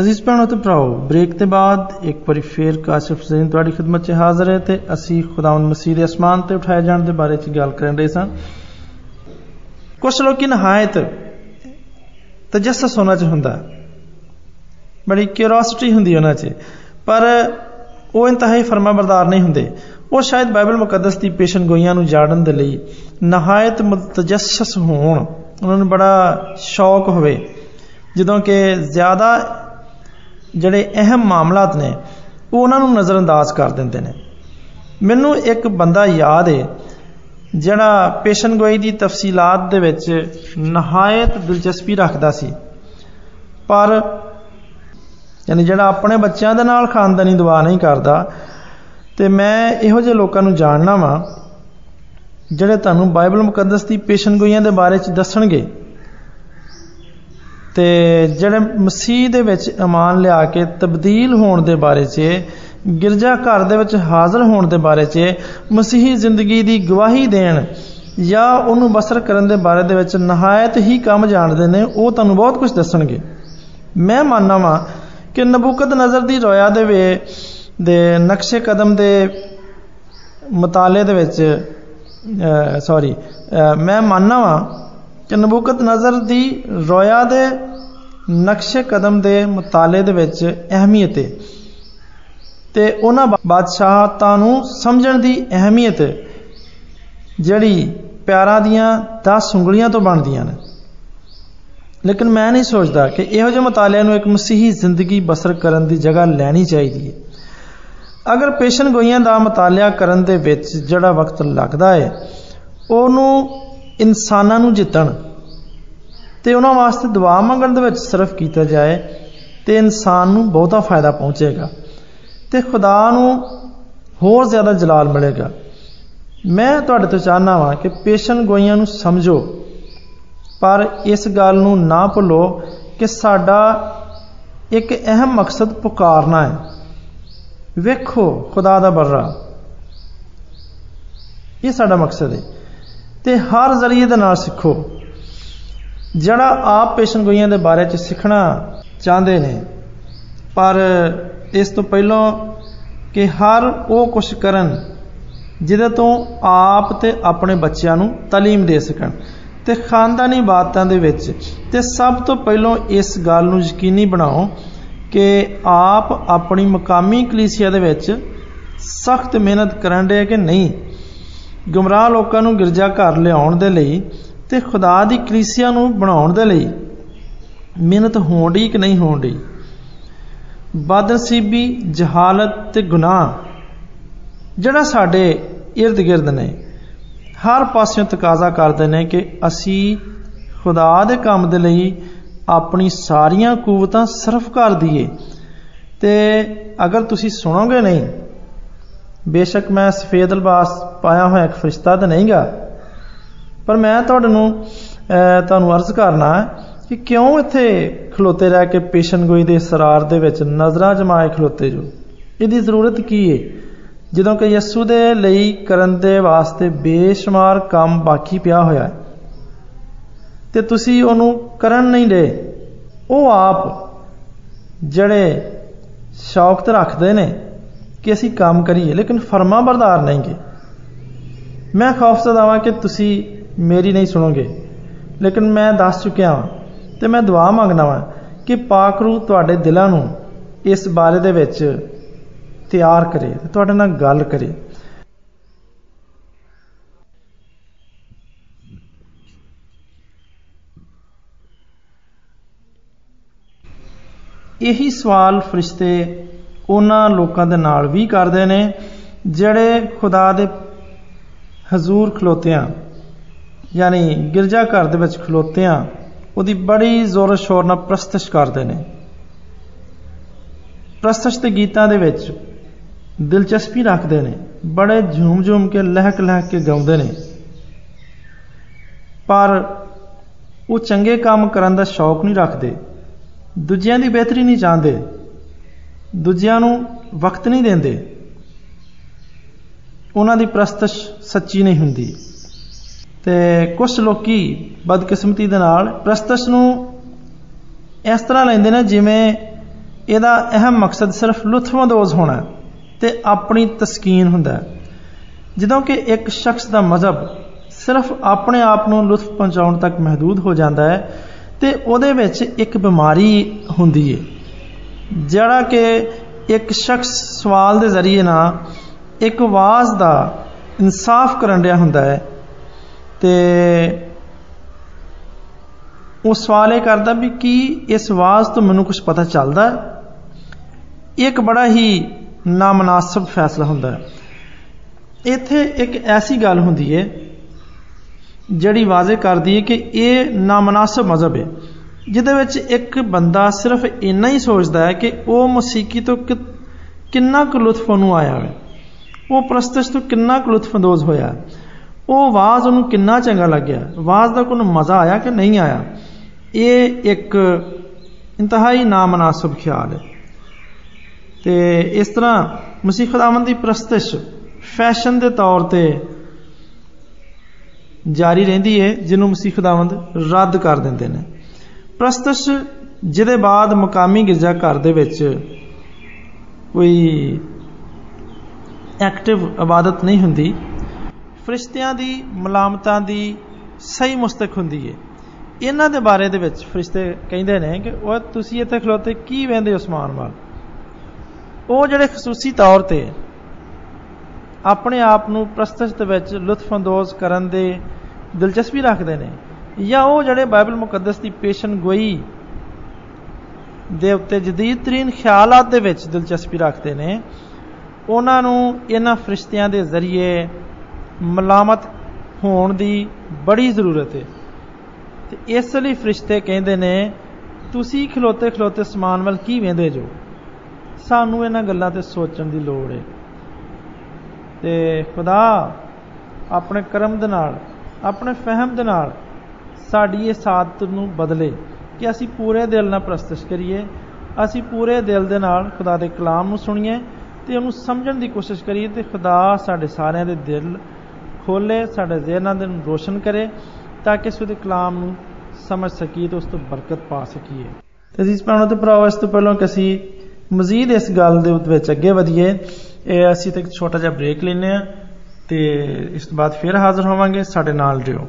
ਅਜ਼ੀਜ਼ ਭੈਣੋ ਤੇ ਭਰਾਓ, ਬ੍ਰੇਕ ਦੇ ਬਾਅਦ ਇੱਕ ਵਾਰੀ ਫੇਰ ਕਾਸ਼ਫ ਜ਼ੈਨ ਤੁਹਾਡੀ ਖidmat 'ਚ ਹਾਜ਼ਰ ਹੈ ਤੇ ਅਸੀਂ ਖੁਦਾਵੰਦ ਮਸੀਹ ਦੇ ਅਸਮਾਨ ਤੇ ਉਠਾਏ ਜਾਣ ਦੇ ਬਾਰੇ 'ਚ ਗੱਲ ਕਰਨ ਰਹੇ ਸਾਂ। ਕੁਝ ਲੋਕੀ ਨਹਾਇਤ ਤਜੱਸਸ ਹੋਣਾ ਚ ਹੁੰਦਾ। ਬੜੀ ਕਿਉਰਿਓਸਿਟੀ ਹੁੰਦੀ ਉਹਨਾਂ 'ਚ। ਪਰ ਉਹ ਇੰਤਹਾਈ ਫਰਮਾਬਰਦਾਰ ਨਹੀਂ ਹੁੰਦੇ। ਉਹ ਸ਼ਾਇਦ ਬਾਈਬਲ ਮੁਕੱਦਸ ਦੀ ਪੇਸ਼ਨਗੋਈਆਂ ਨੂੰ ਜਾਣਨ ਦੇ ਲਈ ਨਹਾਇਤ ਮੁਤਜੱਸਸ ਹੋਣ। ਉਹਨਾਂ ਨੂੰ ਬੜਾ ਸ਼ੌਕ ਹੋਵੇ। ਜਦੋਂ ਕਿ ਜ਼ਿਆਦਾ ਜਿਹੜੇ ਅਹਿਮ ਮਾਮਲਾਤ ਨੇ, ਉਹ ਉਹਨਾਂ ਨੂੰ ਨਜ਼ਰਅੰਦਾਜ਼ ਕਰ ਦਿੰਦੇ ਨੇ। ਮੈਨੂੰ ਇੱਕ ਬੰਦਾ ਯਾਦ ਹੈ ਜਿਹੜਾ ਪੇਸ਼ਨਗੋਈ ਦੀ ਤਫਸੀਲਾਤ ਦੇ ਵਿੱਚ ਨਹਾਇਤ ਦਿਲਚਸਪੀ ਰੱਖਦਾ ਸੀ। ਪਰ ਯਾਨੀ ਜਿਹੜਾ ਆਪਣੇ ਬੱਚਿਆਂ ਦੇ ਨਾਲ ਖਾਨਦਾਨੀ ਦੁਆ ਨਹੀਂ ਕਰਦਾ, ਤੇ ਮੈਂ ਇਹੋ ਜਿਹੇ ਲੋਕਾਂ ਨੂੰ ਜਾਣਨਾ ਵਾਂ, ਜਿਹੜੇ ਤੁਹਾਨੂੰ ਬਾਈਬਲ ਮੁਕੱਦਸ ਦੀ ਪੇਸ਼ਨਗੋਈਆਂ ਦੇ ਬਾਰੇ ਚ ਦੱਸਣਗੇ। ਤੇ ਜਿਹੜੇ ਮਸੀਹ ਦੇ ਵਿੱਚ ਇਮਾਨ ਲਿਆ ਕੇ ਤਬਦੀਲ ਹੋਣ ਦੇ ਬਾਰੇ 'ਚ, ਗਿਰਜਾ ਘਰ ਦੇ ਵਿੱਚ ਹਾਜ਼ਰ ਹੋਣ ਦੇ ਬਾਰੇ 'ਚ ਮਸੀਹੀ ਜ਼ਿੰਦਗੀ ਦੀ ਗਵਾਹੀ ਦੇਣ ਜਾਂ ਉਹਨੂੰ ਬਸਰ ਕਰਨ ਦੇ ਬਾਰੇ ਦੇ ਵਿੱਚ ਨਹਾਇਤ ਹੀ ਕੰਮ ਜਾਣਦੇ ਨੇ, ਉਹ ਤੁਹਾਨੂੰ ਬਹੁਤ ਕੁਝ ਦੱਸਣਗੇ। ਮੈਂ ਮੰਨਣਾ ਵਾਂ ਕਿ ਨਬੂਕਤ ਨਜ਼ਰ ਦੀ ਰੋਇਆ ਦੇ ਵੇ, ਦੇ ਨਕਸ਼ੇ ਕਦਮ ਦੇ ਮਤਾਲੇ ਦੇ ਵਿੱਚ ਸੌਰੀ ਮੈਂ ਮੰਨਣਾ ਵਾਂ ਕਿ ਨਬੂਕਤ ਨਜ਼ਰ ਦੀ ਰੋਇਆ ਦੇ ਨਕਸ਼ੇ ਕਦਮ ਦੇ ਮਤਾਲੇ ਦੇ ਵਿੱਚ ਅਹਿਮੀਅਤ ਹੈ। ਤੇ ਉਹਨਾਂ ਬਾਦਸ਼ਾਹਤਾਂ ਨੂੰ ਸਮਝਣ ਦੀ ਅਹਿਮੀਅਤ ਜਿਹੜੀ ਪਿਆਰਾਂ ਦੀਆਂ 10 ਉਂਗਲੀਆਂ ਤੋਂ ਬਣਦੀਆਂ ਨੇ। ਲੇਕਿਨ ਮੈਂ ਨਹੀਂ ਸੋਚਦਾ ਕਿ ਇਹੋ ਜਿਹੇ ਮਤਾਲਿਆਂ ਨੂੰ ਇੱਕ ਮਸੀਹੀ ਜ਼ਿੰਦਗੀ ਬਸਰ ਕਰਨ ਦੀ ਜਗ੍ਹਾ ਲੈਣੀ ਚਾਹੀਦੀ ਹੈ। ਅਗਰ ਪੇਸ਼ਨ ਗੋਈਆਂ ਦਾ ਮਤਾਲਿਆ ਕਰਨ ਦੇ ਵਿੱਚ ਜਿਹੜਾ ਵਕਤ ਲੱਗਦਾ ਹੈ, ਉਹਨੂੰ ਇਨਸਾਨਾਂ ਨੂੰ ਜਿੱਤਣ। ਤੇ ਉਹਨਾਂ ਵਾਸਤੇ ਦੁਆ ਮੰਗਣ ਦੇ ਵਿੱਚ ਸਿਰਫ ਕੀਤਾ ਜਾਏ, ਤੇ ਇਨਸਾਨ ਨੂੰ ਬਹੁਤਾ ਫਾਇਦਾ ਪਹੁੰਚੇਗਾ। ਤੇ ਖੁਦਾ ਨੂੰ ਹੋਰ ਜ਼ਿਆਦਾ ਜਲਾਲ ਮਿਲੇਗਾ। ਮੈਂ ਤੁਹਾਡੇ ਤੋਂ ਚਾਹਨਾ ਵਾਂ ਕਿ ਪੇਸ਼ਨ ਗੋਈਆਂ ਨੂੰ ਸਮਝੋ, ਪਰ ਇਸ ਗੱਲ ਨੂੰ ਨਾ ਭੁੱਲੋ ਕਿ ਸਾਡਾ ਇੱਕ ਅਹਿਮ ਮਕਸਦ ਪੁਕਾਰਨਾ ਹੈ। ਵੇਖੋ, ਖੁਦਾ ਦਾ ਬਰਰਾ। ਇਹ ਸਾਡਾ ਮਕਸਦ ਹੈ। ਤੇ ਹਰ ਜ਼ਰੀਏ ਦੇ ਨਾਲ ਸਿੱਖੋ। ਜਿਹੜਾ ਆਪ ਪੇਸ਼ਨਗੋਈਆਂ ਦੇ ਬਾਰੇ ਚ ਸਿੱਖਣਾ ਚਾਹੁੰਦੇ ਨੇ, ਪਰ ਇਸ ਤੋਂ ਪਹਿਲਾਂ ਕਿ ਹਰ ਉਹ ਕੁਝ ਕਰਨ ਜਿਹਦੇ ਤੋਂ ਆਪ ਤੇ ਆਪਣੇ ਬੱਚਿਆਂ ਨੂੰ ਤਾਲੀਮ ਦੇ ਸਕਣ। ਤੇ ਖਾਨਦਾਨੀ ਬਾਤਾਂ ਦੇ ਵਿੱਚ ਤੇ ਸਭ ਤੋਂ ਪਹਿਲਾਂ ਇਸ ਗੱਲ ਨੂੰ ਯਕੀਨੀ ਬਣਾਓ ਕਿ ਆਪ ਆਪਣੀ ਮਕਾਮੀ ਕਲੀਸਿਆ ਦੇ ਵਿੱਚ ਸਖਤ ਮਿਹਨਤ ਕਰਨ ਦੇ ਕਿ ਨਹੀਂ। ਗੁੰਮਰਾਹ ਲੋਕਾਂ ਨੂੰ ਗਿਰਜਾ ਘਰ ਲਿਆਉਣ ਦੇ ਲਈ ਤੇ ਖੁਦਾ ਦੀ ਕਲੀਸਿਆ ਨੂੰ ਬਣਾਉਣ ਦੇ ਲਈ ਮਿਹਨਤ ਹੋਣ ਦੀ ਕਿ ਨਹੀਂ ਹੋਣ ਦੀ ਬਦਨਸੀਬੀ ਜਹਾਲਤ ਤੇ ਗੁਨਾਹ ਜਿਹੜਾ ਸਾਡੇ ird gird ਨੇ, ਹਰ ਪਾਸਿਓਂ ਤਕਾਜ਼ਾ ਕਰਦੇ ਨੇ ਕਿ ਅਸੀਂ ਖੁਦਾ ਦੇ ਕੰਮ ਦੇ ਲਈ ਆਪਣੀ ਸਾਰੀਆਂ ਕੂਵਤਾਂ ਸਰਫ ਕਰ ਦਈਏ। ਤੇ ਅਗਰ ਤੁਸੀਂ ਸੁਣੋਗੇ ਨਹੀਂ ਬੇਸ਼ੱਕ ਮੈਂ ਸਫੇਦ ਲਿਬਾਸ ਪਾਇਆ ਹੋਇਆ ਇੱਕ ਫਰਿਸ਼ਤਾ ਤਾਂ ਨਹੀਂਗਾ। ਪਰ ਮੈਂ ਤੁਹਾਨੂੰ ਤੁਹਾਨੂੰ ਅਰਜ਼ ਕਰਨਾ ਕਿ ਕਿਉਂ ਇੱਥੇ ਖਲੋਤੇ ਰਹਿ ਕੇ ਪੇਸ਼ਨਗੋਈ ਦੇ ਸਰਾਰ ਦੇ ਵਿੱਚ ਨਜ਼ਰਾਂ ਜਮਾਏ ਖਲੋਤੇ ਜੋ? ਇਹਦੀ ਜ਼ਰੂਰਤ ਕੀ ਹੈ ਜਦੋਂ ਕਿ ਯਿਸੂ ਦੇ ਲਈ ਕਰਨ ਦੇ ਵਾਸਤੇ ਬੇਸ਼ੁਮਾਰ ਕੰਮ ਬਾਕੀ ਪਿਆ ਹੋਇਆ ਹੈ। ਤੇ ਤੁਸੀਂ ਉਹਨੂੰ ਕਰਨ ਨਹੀਂ ਦੇ। ਉਹ ਆਪ ਜਿਹੜੇ ਸ਼ੌਕ ਤੇ ਰੱਖਦੇ ਨੇ ਕਿ ਅਸੀਂ ਕੰਮ ਕਰੀਏ, ਲੇਕਿਨ ਫਰਮਾ ਬਰਦਾਰ ਨਹੀਂਗੇ ਮੈਂ ਖੌਫਜ਼ਦਾ ਹਾਂ ਕਿ ਤੁਸੀਂ ਮੇਰੀ ਨਹੀਂ ਸੁਣੋਗੇ। ਲੇਕਿਨ ਮੈਂ ਦੱਸ ਚੁੱਕਿਆ ਹਾਂ ਤੇ ਮੈਂ ਦੁਆ ਮੰਗਣਾ ਵਾਂ ਕਿ ਪਾਕ ਰੂ ਤੁਹਾਡੇ ਦਿਲਾਂ ਨੂੰ ਇਸ ਬਾਰੇ ਦੇ ਵਿੱਚ ਤਿਆਰ ਕਰੇ ਤੇ ਤੁਹਾਡੇ ਨਾਲ ਗੱਲ ਕਰੇ। ਇਹੀ ਸਵਾਲ ਫਰਿਸ਼ਤੇ ਉਹਨਾਂ ਲੋਕਾਂ ਦੇ ਨਾਲ ਵੀ ਕਰਦੇ ਨੇ, ਜਿਹੜੇ ਖੁਦਾ ਦੇ ਹਜ਼ੂਰ ਖਲੋਤਿਆਂ, ਯਾਨੀ ਗਿਰਜਾ ਘਰ ਦੇ ਵਿੱਚ ਖਲੋਤਿਆਂ, ਉਹਦੀ ਬੜੀ ਜ਼ੋਰ ਸ਼ੋਰ ਨਾਲ ਪ੍ਰਸਤਿਸ਼ ਕਰਦੇ ਨੇ। ਪ੍ਰਸਤਿਸ਼ ਦੇ ਗੀਤਾਂ ਦੇ ਵਿੱਚ ਦਿਲਚਸਪੀ ਰੱਖਦੇ ਨੇ, ਬੜੇ ਝੂਮ-ਝੂਮ ਕੇ, ਲਹਿਕ-ਲਹਿਕ ਕੇ ਗਾਉਂਦੇ ਨੇ। ਪਰ ਉਹ ਚੰਗੇ ਕੰਮ ਕਰਨ ਦਾ ਸ਼ੌਕ ਨਹੀਂ ਰੱਖਦੇ, ਦੂਜਿਆਂ ਦੀ ਬਿਹਤਰੀ ਨਹੀਂ ਚਾਹੁੰਦੇ ਦੂਜਿਆਂ ਨੂੰ ਵਕਤ ਨਹੀਂ ਦਿੰਦੇ। ਉਹਨਾਂ ਦੀ ਪ੍ਰਸਤਿਸ਼ ਸੱਚੀ ਨਹੀਂ ਹੁੰਦੀ। ਤੇ ਕੁਝ ਲੋਕੀ ਬਦਕਿਸਮਤੀ ਦੇ ਨਾਲ ਪ੍ਰਸਤਿਸ਼ ਨੂੰ ਇਸ ਤਰ੍ਹਾਂ ਲੈਂਦੇ ਨੇ ਜਿਵੇਂ ਇਹਦਾ ਅਹਿਮ ਮਕਸਦ ਸਿਰਫ ਲੁਤਫਅੰਦੋਜ਼ ਹੋਣਾ ਤੇ ਆਪਣੀ ਤਸਕੀਨ ਹੁੰਦਾ ਹੈ। ਜਦੋਂ ਕਿ ਇੱਕ ਸ਼ਖਸ ਦਾ ਮਜ਼ਹਬ ਸਿਰਫ ਆਪਣੇ ਆਪ ਨੂੰ ਲੁਤਫ ਪਹੁੰਚਾਉਣ ਤੱਕ ਮਹਦੂਦ ਹੋ ਜਾਂਦਾ ਹੈ ਤੇ ਉਹਦੇ ਵਿੱਚ ਇੱਕ ਬਿਮਾਰੀ ਹੁੰਦੀ ਹੈ। ਜਿਹੜਾ ਕਿ ਇੱਕ ਸ਼ਖਸ ਸਵਾਲ ਦੇ ਜ਼ਰੀਏ ਨਾਲ ਇੱਕ ਆਵਾਜ਼ ਦਾ ਇਨਸਾਫ ਕਰਨ ਰਿਹਾ ਹੁੰਦਾ ਹੈ ਤੇ ਉਹ ਸਵਾਲ ਇਹ ਕਰਦਾ ਵੀ ਕੀ ਇਸ ਆਵਾਜ਼ ਤੋਂ ਮੈਨੂੰ ਕੁਝ ਪਤਾ ਚੱਲਦਾ ਹੈ? ਇੱਕ ਬੜਾ ਹੀ ਨਾਮਨਾਸਬ ਫੈਸਲਾ ਹੁੰਦਾ ਹੈ। ਇੱਥੇ ਇੱਕ ਐਸੀ ਗੱਲ ਹੁੰਦੀ ਹੈ ਜਿਹੜੀ ਵਾਜ਼ਿਹ ਕਰਦੀ ਹੈ ਕਿ ਇਹ ਨਾਮਨਾਸਬ ਮਜ਼ਹਬ ਹੈ। ਜਿਹਦੇ ਵਿੱਚ ਇੱਕ ਬੰਦਾ ਸਿਰਫ ਇੰਨਾ ਹੀ ਸੋਚਦਾ ਹੈ ਕਿ ਉਹ ਮਸੀਕੀ ਤੋਂ ਕਿੰਨਾ ਕੁ ਲੁਤਫ ਉਹਨੂੰ ਆਇਆ ਹੈ ਉਹ ਪ੍ਰਸਤਸ਼ ਤੋਂ ਕਿੰਨਾ ਕੁ ਲੁਤਫਅੰਦੋਜ਼ ਹੋਇਆ। ਉਹ ਆਵਾਜ਼ ਉਹਨੂੰ ਕਿੰਨਾ ਚੰਗਾ ਲੱਗਿਆ। ਆਵਾਜ਼ ਦਾ ਕੋਈ ਮਜ਼ਾ ਆਇਆ ਕਿ ਨਹੀਂ ਆਇਆ? ਇਹ ਇੱਕ ਇੰਤਹਾਈ ਨਾਮਨਾਸਬ ਖਿਆਲ ਹੈ। ਤੇ ਇਸ ਤਰ੍ਹਾਂ ਮਸੀਹ ਖੁਦਾਵੰਦ ਦੀ ਪ੍ਰਸਤਿਸ਼ ਫੈਸ਼ਨ ਦੇ ਤੌਰ ਤੇ ਜਾਰੀ ਰਹਿੰਦੀ ਹੈ, ਜਿਹਨੂੰ ਮਸੀਹ ਖੁਦਾਵੰਦ ਰੱਦ ਕਰ ਦਿੰਦੇ ਨੇ। ਪ੍ਰਸਤਿਸ਼, ਜਿਹਦੇ ਬਾਅਦ ਮਕਾਮੀ ਗਿਰਜਾ ਘਰ ਦੇ ਵਿੱਚ ਕੋਈ ਐਕਟਿਵ ਇਬਾਦਤ ਨਹੀਂ ਹੁੰਦੀ, ਫਰਿਸ਼ਤਿਆਂ ਦੀ ਮਲਾਮਤਾਂ ਦੀ ਸਹੀ ਮੁਸਤਕ ਹੁੰਦੀ ਹੈ ਇਹਨਾਂ ਦੇ ਬਾਰੇ ਦੇ ਵਿੱਚ ਫਰਿਸ਼ਤੇ ਕਹਿੰਦੇ ਨੇ ਕਿ ਉਹ ਤੁਸੀਂ ਇੱਥੇ ਖਲੋਤੇ ਕੀ ਵੇਂਦੇ ਹੋ ਅਸਮਾਨ ਵੱਲ? ਉਹ ਜਿਹੜੇ ਖਸੂਸੀ ਤੌਰ ਤੇ ਆਪਣੇ ਆਪ ਨੂੰ ਪ੍ਰਸਤਸ਼ ਦੇ ਵਿੱਚ ਲੁਤਫਅੰਦੋਜ਼ ਕਰਨ ਦੇ ਦਿਲਚਸਪੀ ਰੱਖਦੇ ਨੇ ਜਾਂ ਉਹ ਜਿਹੜੇ ਬਾਈਬਲ ਮੁਕੱਦਸ ਦੀ ਪੇਸ਼ਨ ਗੋਈ ਦੇ ਉੱਤੇ ਜਦੀਦ ਤਰੀਨ ਖਿਆਲਾਤ ਦੇ ਵਿੱਚ ਦਿਲਚਸਪੀ ਰੱਖਦੇ ਨੇ, ਉਹਨਾਂ ਨੂੰ ਇਹਨਾਂ ਫਰਿਸ਼ਤਿਆਂ ਦੇ ਜ਼ਰੀਏ ਮਲਾਮਤ ਹੋਣ ਦੀ ਬੜੀ ਜ਼ਰੂਰਤ ਹੈ। ਤੇ ਇਸ ਲਈ ਫਰਿਸ਼ਤੇ ਕਹਿੰਦੇ ਨੇ, ਤੁਸੀਂ ਖਲੋਤੇ ਖਲੋਤੇ ਸਮਾਨ ਵੱਲ ਕੀ ਵੇਂਦੇ ਜੋ? ਸਾਨੂੰ ਇਹਨਾਂ ਗੱਲਾਂ ਤੇ ਸੋਚਣ ਦੀ ਲੋੜ ਹੈ। ਤੇ ਖੁਦਾ ਆਪਣੇ ਕਰਮ ਦੇ ਨਾਲ, ਆਪਣੇ ਫਹਿਮ ਦੇ ਨਾਲ ਸਾਡੀ ਇਹ ਸਾਦਤ ਨੂੰ ਬਦਲੇ ਕਿ ਅਸੀਂ ਪੂਰੇ ਦਿਲ ਨਾਲ ਪ੍ਰਸਤਿਸ਼ ਕਰੀਏ, ਅਸੀਂ ਪੂਰੇ ਦਿਲ ਦੇ ਨਾਲ ਖੁਦਾ ਦੇ ਕਲਾਮ ਨੂੰ ਸੁਣੀਏ ਤੇ ਉਹਨੂੰ ਸਮਝਣ ਦੀ ਕੋਸ਼ਿਸ਼ ਕਰੀਏ ਤੇ ਖੁਦਾ ਸਾਡੇ ਸਾਰਿਆਂ ਦੇ ਦਿਲ ਖੋਲੇ ਸਾਡੇ ਜ਼ਿਹਨਾਂ ਦੇ ਨੂੰ ਰੋਸ਼ਨ ਕਰੇ ਤਾਂ ਕਿ ਇਸ ਦੇ ਕਲਾਮ ਨੂੰ ਸਮਝ ਸਕੀਏ ਤੇ ਉਸ ਤੋਂ ਬਰਕਤ ਪਾ ਸਕੀਏ। ਤੇ ਅਜ਼ੀਜ਼ ਭਰਾਣੋ ਤੇ ਭਰਾਵੋ, ਇਸ ਤੋਂ ਪਹਿਲਾਂ ਕਿ ਅਸੀਂ ਮਜ਼ੀਦ ਇਸ ਗੱਲ ਦੇ ਵਿੱਚ ਅੱਗੇ ਵਧੀਏ, ਇਹ ਅਸੀਂ ਤੇ ਇੱਕ ਛੋਟਾ ਜਿਹਾ ਬ੍ਰੇਕ ਲੈਨੇ ਆ ਤੇ ਇਸ ਤੋਂ ਬਾਅਦ ਫਿਰ ਹਾਜ਼ਰ ਹੋਵਾਂਗੇ, ਸਾਡੇ ਨਾਲ ਜਿਓ